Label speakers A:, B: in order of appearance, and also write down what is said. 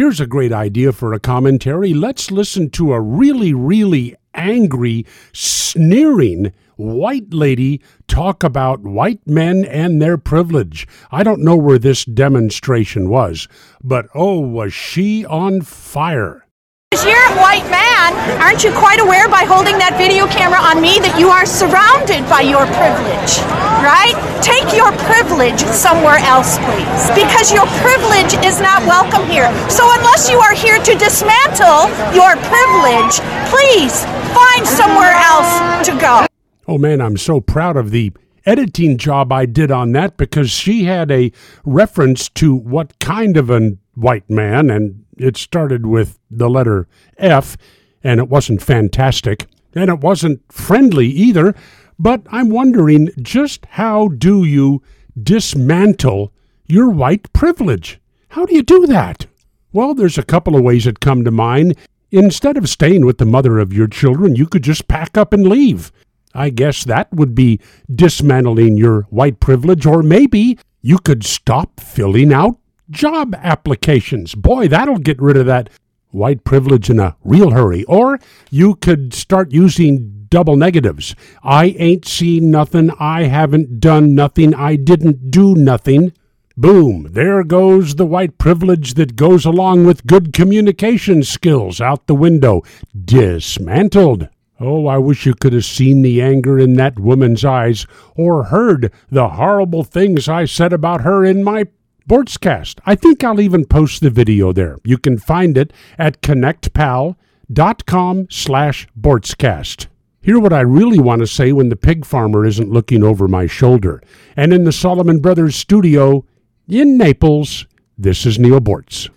A: Here's a great idea for a commentary. Let's listen to a really, really angry, sneering white lady talk about white men and their privilege. I don't know where this demonstration was, but oh, was she on fire!
B: Because you're a white man. Aren't you quite aware by holding that video camera on me that you are surrounded by your privilege? Right? Take your privilege somewhere else, please. Because your privilege is not welcome here. So unless you are here to dismantle your privilege, please find somewhere else to go.
A: Oh man, I'm so proud of the editing job I did on that because she had a reference to what kind of a white man, and it started with the letter F, and it wasn't fantastic, and it wasn't friendly either. But I'm wondering just how do you dismantle your white privilege? How do you do that? Well, there's a couple of ways that come to mind. Instead of staying with the mother of your children, you could just pack up and leave. I guess that would be dismantling your white privilege, or maybe you could stop filling out job applications. Boy, that'll get rid of that white privilege in a real hurry. Or you could start using double negatives. I ain't seen nothing. I haven't done nothing. I didn't do nothing. Boom, there goes the white privilege that goes along with good communication skills out the window. Dismantled. Oh, I wish you could have seen the anger in that woman's eyes or heard the horrible things I said about her in my Boortzcast. I think I'll even post the video there. You can find it at connectpal.com slash Boortzcast. Hear what I really want to say when the pig farmer isn't looking over my shoulder. And in the Solomon Brothers studio in Naples, this is Neal Boortz.